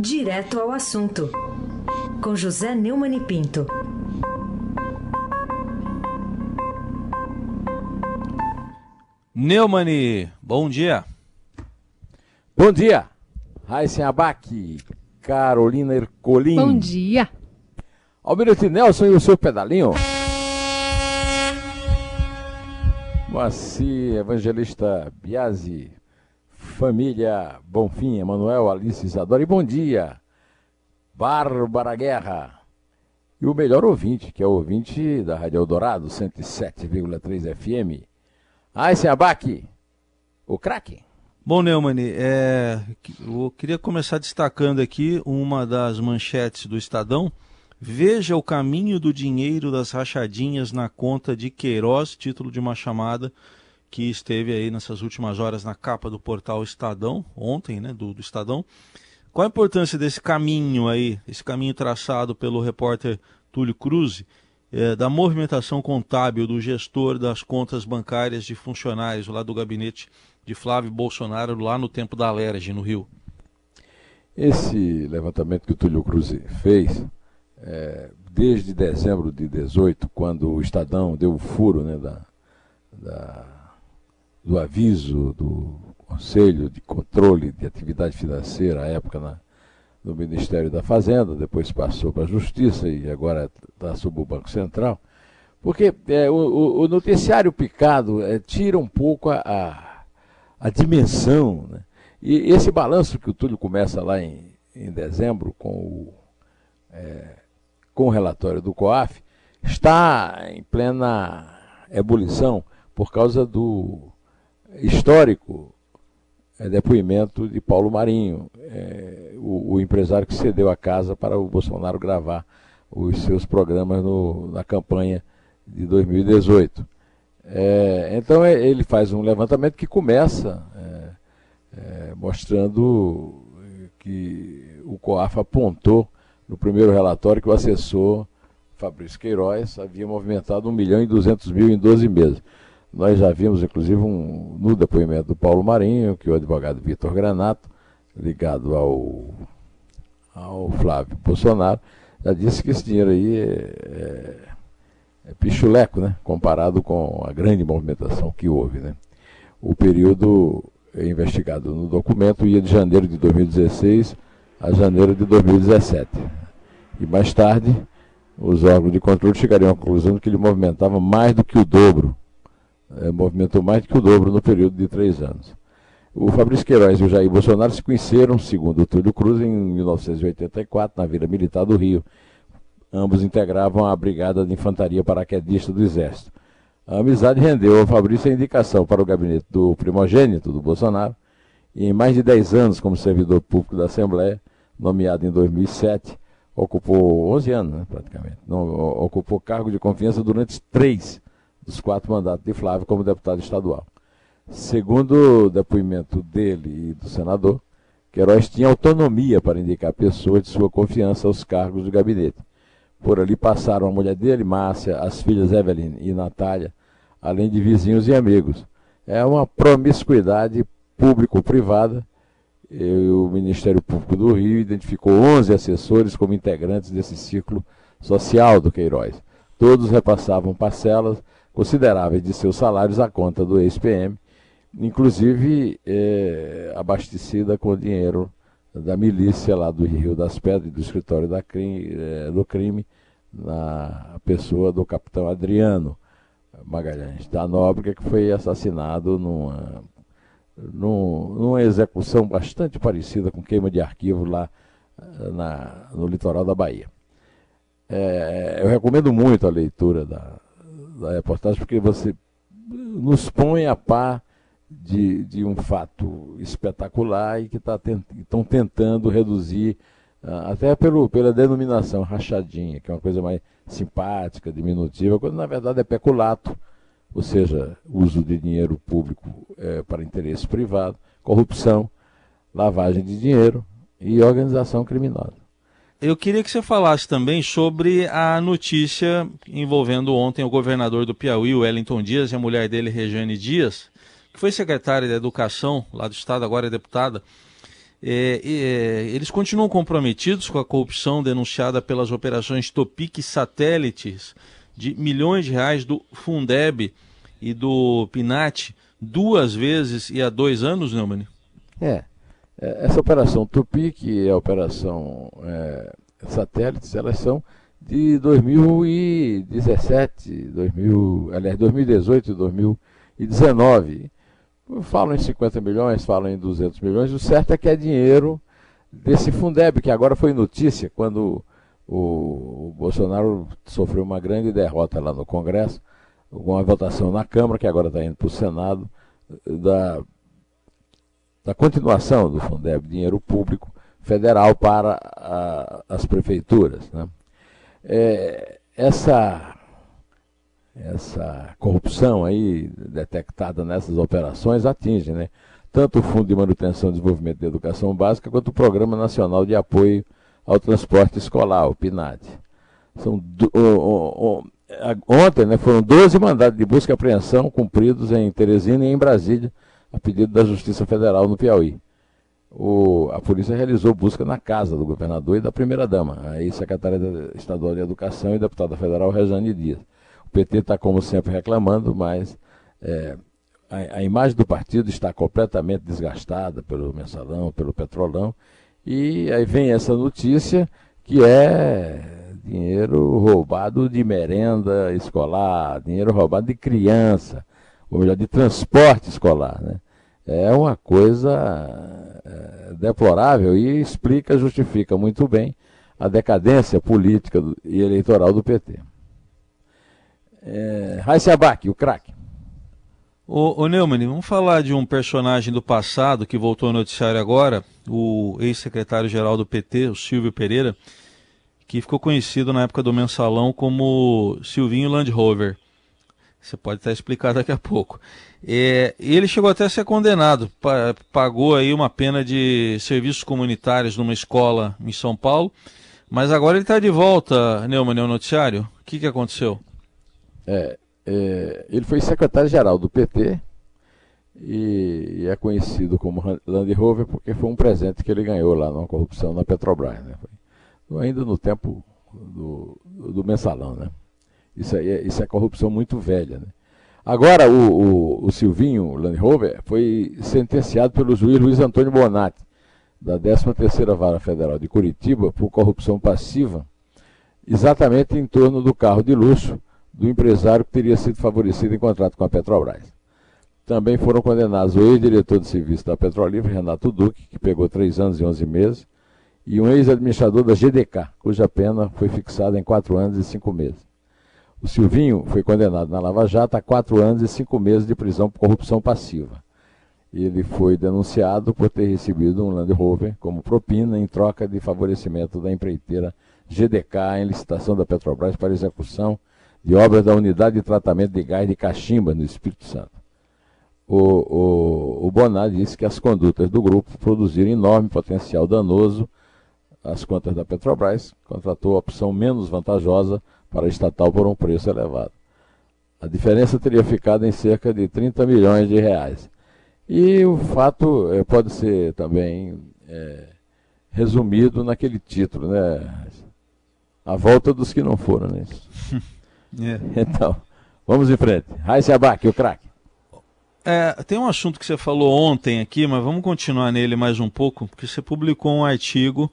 Direto ao assunto, com José Neumann e Pinto. Neumani, bom dia. Bom dia, Raíssen Abac, Carolina Ercolim. Bom dia. Almirante Nelson e o seu pedalinho. Moacir, Evangelista Biasi, família Bonfim, Emanuel, Alice Isadora e bom dia, Bárbara Guerra. E o melhor ouvinte, que é o ouvinte da Rádio Eldorado, 107,3 FM. Aysen Abac, o craque. Bom, Neumani, é, eu queria começar destacando aqui uma das manchetes do Estadão. Veja o caminho do dinheiro das rachadinhas na conta de Queiroz, título de uma chamada que esteve aí nessas últimas horas na capa do portal Estadão, ontem, né, do, do Estadão. Qual a importância desse caminho aí, esse caminho traçado pelo repórter Túlio Cruz, é, da movimentação contábil do gestor das contas bancárias de funcionários lá do gabinete de Flávio Bolsonaro, lá no tempo da Alerj, no Rio? Esse levantamento que o Túlio Cruz fez, é, desde dezembro de 18, quando o Estadão deu o furo né, da, da, do aviso do Conselho de Controle de Atividade Financeira, à época na, no Ministério da Fazenda, depois passou para a Justiça e agora está sob o Banco Central. Porque é, o, o, noticiário picado é, tira um pouco a, a, a dimensão. Né? E esse balanço que o Túlio começa lá em, em dezembro com o, é, com o relatório do COAF está em plena ebulição por causa do histórico é, depoimento de Paulo Marinho, é, o, o, empresário que cedeu a casa para o Bolsonaro gravar os seus programas no, na campanha de 2018. É, então é, ele faz um levantamento que começa é, é, mostrando que o COAF apontou no primeiro relatório que o assessor Fabrício Queiroz havia movimentado 1 milhão e 200 mil em 12 meses. Nós já vimos, inclusive, um, no depoimento do Paulo Marinho, que o advogado Vitor Granato, ligado ao, ao Flávio Bolsonaro, já disse que esse dinheiro aí é, é, é pichuleco, né? comparado com a grande movimentação que houve. Né? O período investigado no documento ia de janeiro de 2016 a janeiro de 2017. E mais tarde, os órgãos de controle chegariam à conclusão de que ele movimentava mais do que o dobro é, movimentou mais do que o dobro no período de três anos. O Fabrício Queiroz e o Jair Bolsonaro se conheceram, segundo o Túlio Cruz, em 1984, na Vila Militar do Rio. Ambos integravam a Brigada de Infantaria Paraquedista do Exército. A amizade rendeu ao Fabrício a indicação para o gabinete do primogênito do Bolsonaro, em mais de 10 anos como servidor público da Assembleia, nomeado em 2007, ocupou 11 anos, né, praticamente, ocupou cargo de confiança durante três dos quatro mandatos de Flávio como deputado estadual. Segundo o depoimento dele e do senador, Queiroz tinha autonomia para indicar pessoas de sua confiança aos cargos do gabinete. Por ali passaram a mulher dele, Márcia, as filhas Evelyn e Natália, além de vizinhos e amigos. É uma promiscuidade público-privada. O Ministério Público do Rio identificou 11 assessores como integrantes desse ciclo social do Queiroz. Todos repassavam parcelas consideráveis de seus salários à conta do ex-PM, inclusive é, abastecida com dinheiro da milícia lá do Rio das Pedras, do escritório da crime, é, do crime, na pessoa do capitão Adriano Magalhães da Nóbrega, que foi assassinado numa, numa execução bastante parecida com queima de arquivo lá na, no litoral da Bahia. É, eu recomendo muito a leitura da, da reportagem, porque você nos põe a par de, de um fato espetacular e que tá tent, estão tentando reduzir, uh, até pelo, pela denominação rachadinha, que é uma coisa mais simpática, diminutiva, quando na verdade é peculato, ou seja, uso de dinheiro público é, para interesse privado, corrupção, lavagem de dinheiro e organização criminosa. Eu queria que você falasse também sobre a notícia envolvendo ontem o governador do Piauí, Wellington Dias, e a mulher dele, Regiane Dias, que foi secretária de Educação lá do Estado, agora é deputada, É, é, eles continuam comprometidos com a corrupção denunciada pelas operações Topic satélites de milhões de reais do Fundeb e do Pinat duas vezes e há dois anos, Neumann? É. é essa operação Topic e a operação é, satélites, elas são de 2017, 2000, aliás, 2018 e 2019. Falam em 50 milhões, falam em 200 milhões. O certo é que é dinheiro desse Fundeb, que agora foi notícia quando o, o Bolsonaro sofreu uma grande derrota lá no Congresso, com uma votação na Câmara, que agora está indo para o Senado, da, da continuação do Fundeb, dinheiro público federal para a, as prefeituras. Né? É, essa, essa corrupção aí detectada nessas operações atinge né, tanto o Fundo de Manutenção e Desenvolvimento da Educação Básica quanto o Programa Nacional de Apoio ao Transporte Escolar, o PNAD. São, ontem né, foram 12 mandados de busca e apreensão cumpridos em Teresina e em Brasília, a pedido da Justiça Federal no Piauí. O, a polícia realizou busca na casa do governador e da primeira-dama, a ex-secretária estadual de Educação e deputada federal Rejane Dias. O PT está, como sempre, reclamando, mas é, a, a, imagem do partido está completamente desgastada pelo mensalão, pelo petrolão, e aí vem essa notícia que é dinheiro roubado de merenda escolar, dinheiro roubado de criança, ou melhor, de transporte escolar. Né? É uma coisa é, deplorável e explica, justifica muito bem a decadência política e eleitoral do PT. É, Raíssa Abac, o craque. Ô, ô Neumann, vamos falar de um personagem do passado que voltou ao noticiário agora, o ex-secretário-geral do PT, o Silvio Pereira, que ficou conhecido na época do mensalão como Silvinho Land Rover. Você pode até explicar daqui a pouco. É, ele chegou até a ser condenado, pagou aí uma pena de serviços comunitários numa escola em São Paulo, mas agora ele está de volta, Neumann, ao noticiário. O que, que aconteceu? É, é, ele foi secretário-geral do PT e, e, é conhecido como Land Rover porque foi um presente que ele ganhou lá numa corrupção na Petrobras, né? Ainda no tempo do, do mensalão, né? Isso, é, isso é corrupção muito velha, né? Agora, o, o, o Silvinho Land Rover foi sentenciado pelo juiz Luiz Antônio Bonatti, da 13ª Vara Federal de Curitiba, por corrupção passiva, exatamente em torno do carro de luxo do empresário que teria sido favorecido em contrato com a Petrobras. Também foram condenados o ex-diretor de serviço da Petrolífera, Renato Duque, que pegou 3 anos e 11 meses, e um ex-administrador da GDK, cuja pena foi fixada em 4 anos e 5 meses. O Silvinho foi condenado na Lava Jato a quatro anos e cinco meses de prisão por corrupção passiva. Ele foi denunciado por ter recebido um Land Rover como propina em troca de favorecimento da empreiteira GDK em licitação da Petrobras para execução de obras da unidade de tratamento de gás de Caximba, no Espírito Santo. O, o, o disse que as condutas do grupo produziram enorme potencial danoso às contas da Petrobras, contratou a opção menos vantajosa para a estatal por um preço elevado. A diferença teria ficado em cerca de 30 milhões de reais. E o fato é, pode ser também é, resumido naquele título, né? A volta dos que não foram, né? é. Então, vamos em frente. Raíssa Abac, o craque. É, tem um assunto que você falou ontem aqui, mas vamos continuar nele mais um pouco, porque você publicou um artigo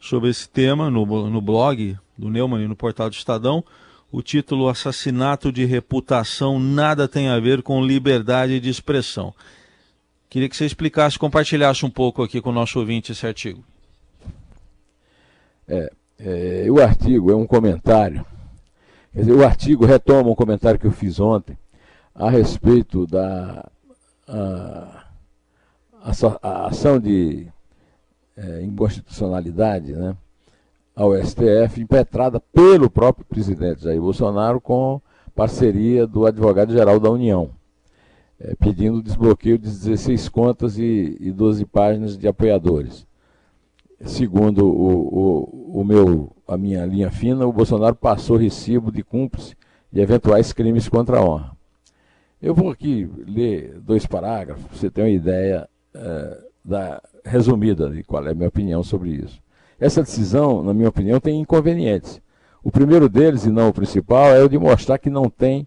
sobre esse tema no, no blog do Neumann no portal do Estadão. O título Assassinato de Reputação Nada Tem a Ver com Liberdade de Expressão. Queria que você explicasse, compartilhasse um pouco aqui com o nosso ouvinte esse artigo. É, é, o artigo é um comentário. Dizer, o artigo retoma um comentário que eu fiz ontem a respeito da a, a, a ação de é, inconstitucionalidade, né? Ao STF, impetrada pelo próprio presidente Jair Bolsonaro com parceria do advogado-geral da União, é, pedindo desbloqueio de 16 contas e, e 12 páginas de apoiadores. Segundo o, o, o meu, a minha linha fina, o Bolsonaro passou recibo de cúmplice de eventuais crimes contra a honra. Eu vou aqui ler dois parágrafos, para você ter uma ideia é, da resumida de qual é a minha opinião sobre isso. Essa decisão, na minha opinião, tem inconvenientes. O primeiro deles, e não o principal, é o de mostrar que não tem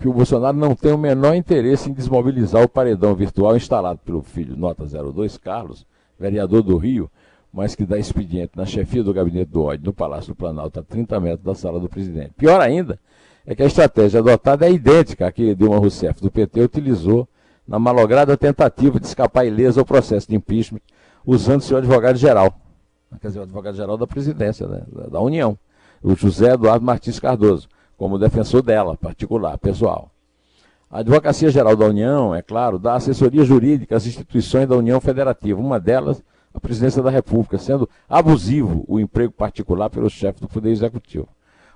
que o Bolsonaro não tem o menor interesse em desmobilizar o paredão virtual instalado pelo filho Nota 02, Carlos, vereador do Rio, mas que dá expediente na chefia do gabinete do ódio no Palácio do Planalto, a 30 metros da sala do presidente. Pior ainda é que a estratégia adotada é idêntica à que Dilma Rousseff do PT utilizou na malograda tentativa de escapar ilesa ao processo de impeachment, usando seu advogado-geral, quer dizer, o advogado-geral da presidência, né, da União, o José Eduardo Martins Cardoso como defensor dela, particular, pessoal. A Advocacia Geral da União, é claro, dá assessoria jurídica às instituições da União Federativa, uma delas a Presidência da República, sendo abusivo o emprego particular pelo chefe do Poder Executivo.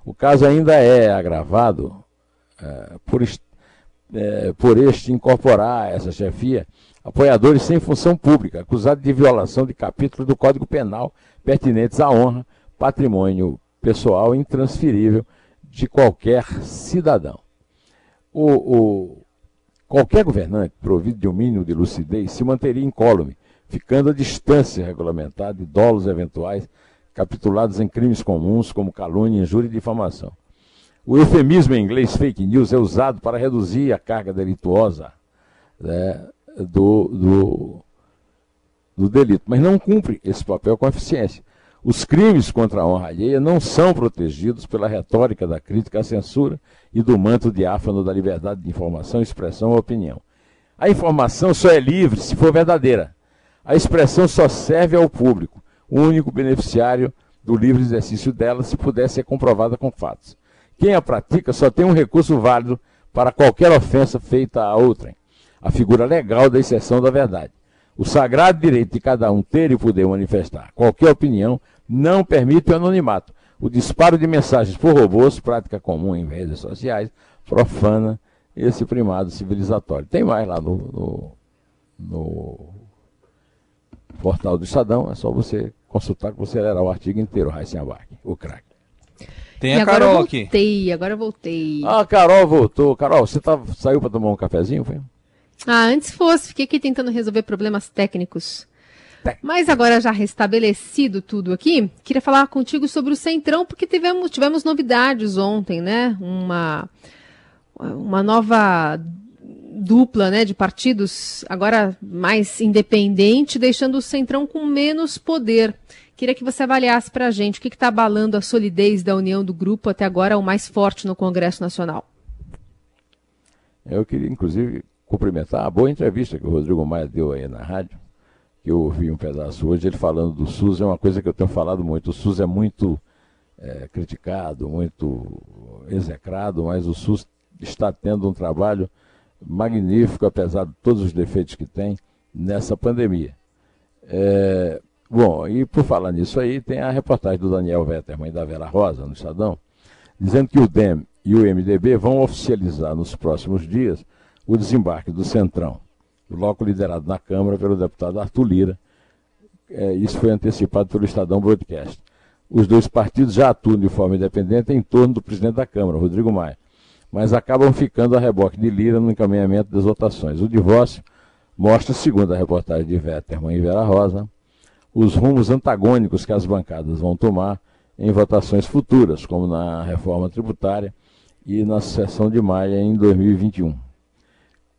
O caso ainda é agravado é, por, é, por este incorporar essa chefia apoiadores sem função pública, acusados de violação de capítulos do Código Penal pertinentes à honra, patrimônio pessoal intransferível de qualquer cidadão. O, o, qualquer governante provido de um mínimo de lucidez se manteria incólume, ficando à distância regulamentar de dolos eventuais capitulados em crimes comuns como calúnia, injúria e difamação. O eufemismo em inglês fake news é usado para reduzir a carga delituosa né, do, do, do delito, mas não cumpre esse papel com eficiência. Os crimes contra a honra alheia não são protegidos pela retórica da crítica à censura e do manto diáfano da liberdade de informação, expressão ou opinião. A informação só é livre se for verdadeira. A expressão só serve ao público, o único beneficiário do livre exercício dela, se puder ser comprovada com fatos. Quem a pratica só tem um recurso válido para qualquer ofensa feita a outrem, a figura legal da exceção da verdade. O sagrado direito de cada um ter e poder manifestar qualquer opinião não permite o anonimato. O disparo de mensagens por robôs, prática comum em redes sociais, profana esse primado civilizatório. Tem mais lá no, no, no portal do Estadão, é só você consultar que você lerá o artigo inteiro, Raíssa Abac, o craque. Tem a Carol aqui. Agora voltei, agora voltei. Ah, Carol voltou. Carol, você tá, saiu para tomar um cafezinho, foi? Ah, antes fosse, fiquei aqui tentando resolver problemas técnicos. Mas agora já restabelecido tudo aqui, queria falar contigo sobre o Centrão, porque tivemos, tivemos novidades ontem, né? Uma, uma nova dupla né, de partidos, agora mais independente, deixando o Centrão com menos poder. Queria que você avaliasse para a gente o que está abalando a solidez da união do grupo até agora, o mais forte no Congresso Nacional. Eu queria, inclusive, cumprimentar a boa entrevista que o Rodrigo Maia deu aí na rádio que eu ouvi um pedaço hoje, ele falando do SUS, é uma coisa que eu tenho falado muito. O SUS é muito é, criticado, muito execrado, mas o SUS está tendo um trabalho magnífico, apesar de todos os defeitos que tem, nessa pandemia. É, bom, e por falar nisso aí, tem a reportagem do Daniel Vetterman e da Vera Rosa, no Estadão, dizendo que o DEM e o MDB vão oficializar nos próximos dias o desembarque do Centrão bloco liderado na Câmara pelo deputado Arthur Lira. É, isso foi antecipado pelo Estadão Broadcast. Os dois partidos já atuam de forma independente em torno do presidente da Câmara, Rodrigo Maia, mas acabam ficando a reboque de Lira no encaminhamento das votações. O divórcio mostra, segundo a reportagem de Vetterman e Vera Rosa, os rumos antagônicos que as bancadas vão tomar em votações futuras, como na reforma tributária e na sucessão de Maia em 2021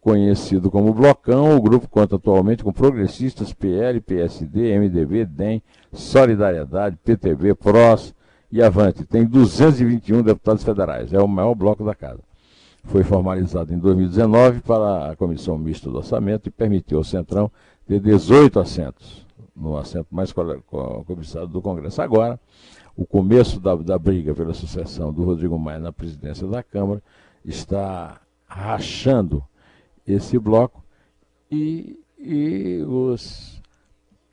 conhecido como Blocão. O grupo conta atualmente com progressistas, PL, PSD, MDB, DEM, Solidariedade, PTB, PROS e Avante. Tem 221 deputados federais. É o maior bloco da casa. Foi formalizado em 2019 para a Comissão Mista do Orçamento e permitiu ao Centrão ter 18 assentos, no assento mais cobiçado do Congresso. Agora, o começo da, da briga pela sucessão do Rodrigo Maia na presidência da Câmara está rachando esse bloco e, e os,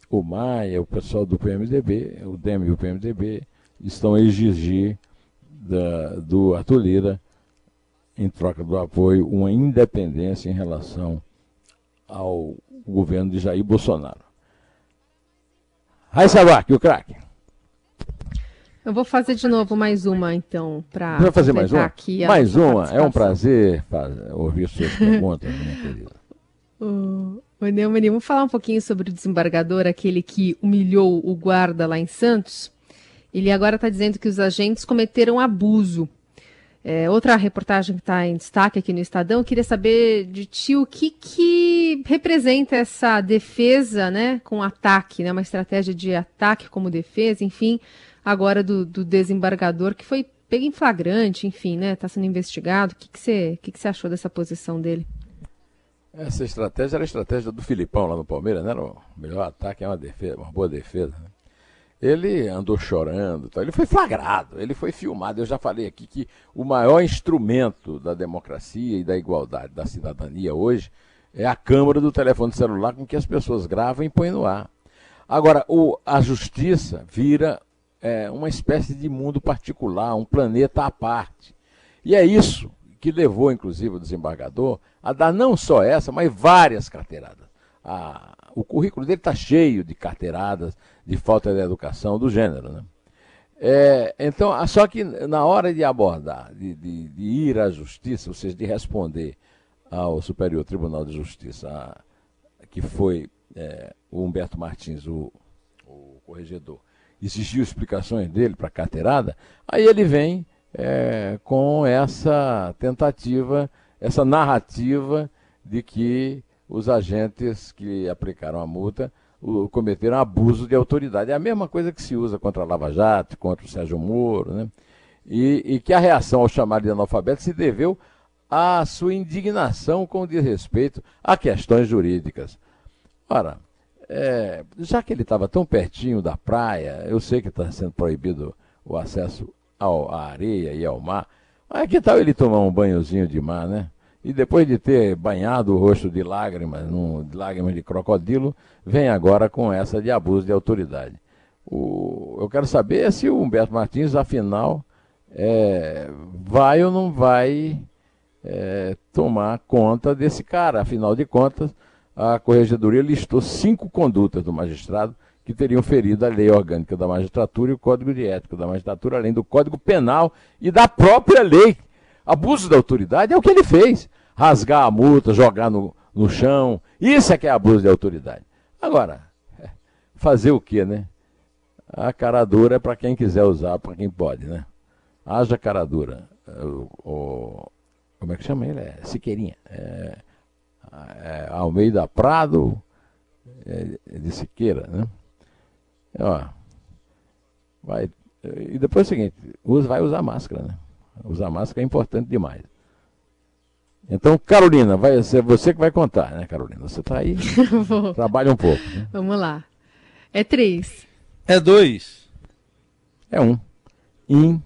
o Maia, o pessoal do PMDB, o DEM e o PMDB estão a exigir da, do Arthur Lira, em troca do apoio, uma independência em relação ao governo de Jair Bolsonaro. Raíssa Abac, o craque. Eu vou fazer de novo mais uma, então, para. Vai fazer mais uma? mais uma. É um prazer ouvir suas perguntas, minha querida. O, Ô, Neumann, vamos falar um pouquinho sobre o desembargador, aquele que humilhou o guarda lá em Santos. Ele agora está dizendo que os agentes cometeram abuso. É, outra reportagem que está em destaque aqui no Estadão, queria saber de ti o que, que representa essa defesa né, com ataque, né, uma estratégia de ataque como defesa, enfim, agora do, do desembargador que foi pego em flagrante, enfim, né, está sendo investigado. O que, você, que, que você achou dessa posição dele? Essa estratégia era a estratégia do Filipão lá no Palmeiras, né? O melhor ataque é uma defesa, uma boa defesa. Né? Ele andou chorando, tá? ele foi flagrado, ele foi filmado. Eu já falei aqui que o maior instrumento da democracia e da igualdade da cidadania hoje é a câmera do telefone celular com que as pessoas gravam e põem no ar. Agora, o, a justiça vira é, uma espécie de mundo particular, um planeta à parte. E é isso que levou, inclusive, o desembargador a dar não só essa, mas várias carteiradas. A, o currículo dele está cheio de carteiradas, de falta de educação do gênero. Né? É, então, só que na hora de abordar, de, de, de, ir à justiça, ou seja, de responder ao Superior Tribunal de Justiça, a, que foi é, o Humberto Martins, o, o corregedor, exigiu explicações dele para a carteirada, aí ele vem é, com essa tentativa, essa narrativa de que os agentes que aplicaram a multa o, cometeram abuso de autoridade. É a mesma coisa que se usa contra a Lava Jato, contra o Sérgio Moro, né? E, e que a reação ao chamado de analfabeto se deveu à sua indignação com desrespeito a questões jurídicas. Ora, é, já que ele estava tão pertinho da praia, eu sei que está sendo proibido o acesso ao, à areia e ao mar. Mas que tal ele tomar um banhozinho de mar, né? E depois de ter banhado o rosto de lágrimas, num, de lágrimas de crocodilo, vem agora com essa de abuso de autoridade. O, eu quero saber se o Humberto Martins, afinal, é, vai ou não vai é, tomar conta desse cara. Afinal de contas, a Corregedoria listou cinco condutas do magistrado que teriam ferido a lei orgânica da magistratura e o código de ética da magistratura, além do código penal e da própria lei. Abuso da autoridade é o que ele fez. Rasgar a multa, jogar no, no chão. Isso é que é abuso de autoridade. Agora, fazer o quê, né? A cara dura é para quem quiser usar, para quem pode, né? Haja cara dura. O, o, como é que chama ele? É Siqueirinha. É, é, Almeida Prado é, de Siqueira, né? Ó, vai, e depois é o seguinte, usa, vai usar máscara, né? Usar máscara é importante demais. Então, Carolina, vai ser você que vai contar, né, Carolina? Você está aí, trabalha um pouco. Né? Vamos lá. É três. É dois. É um. In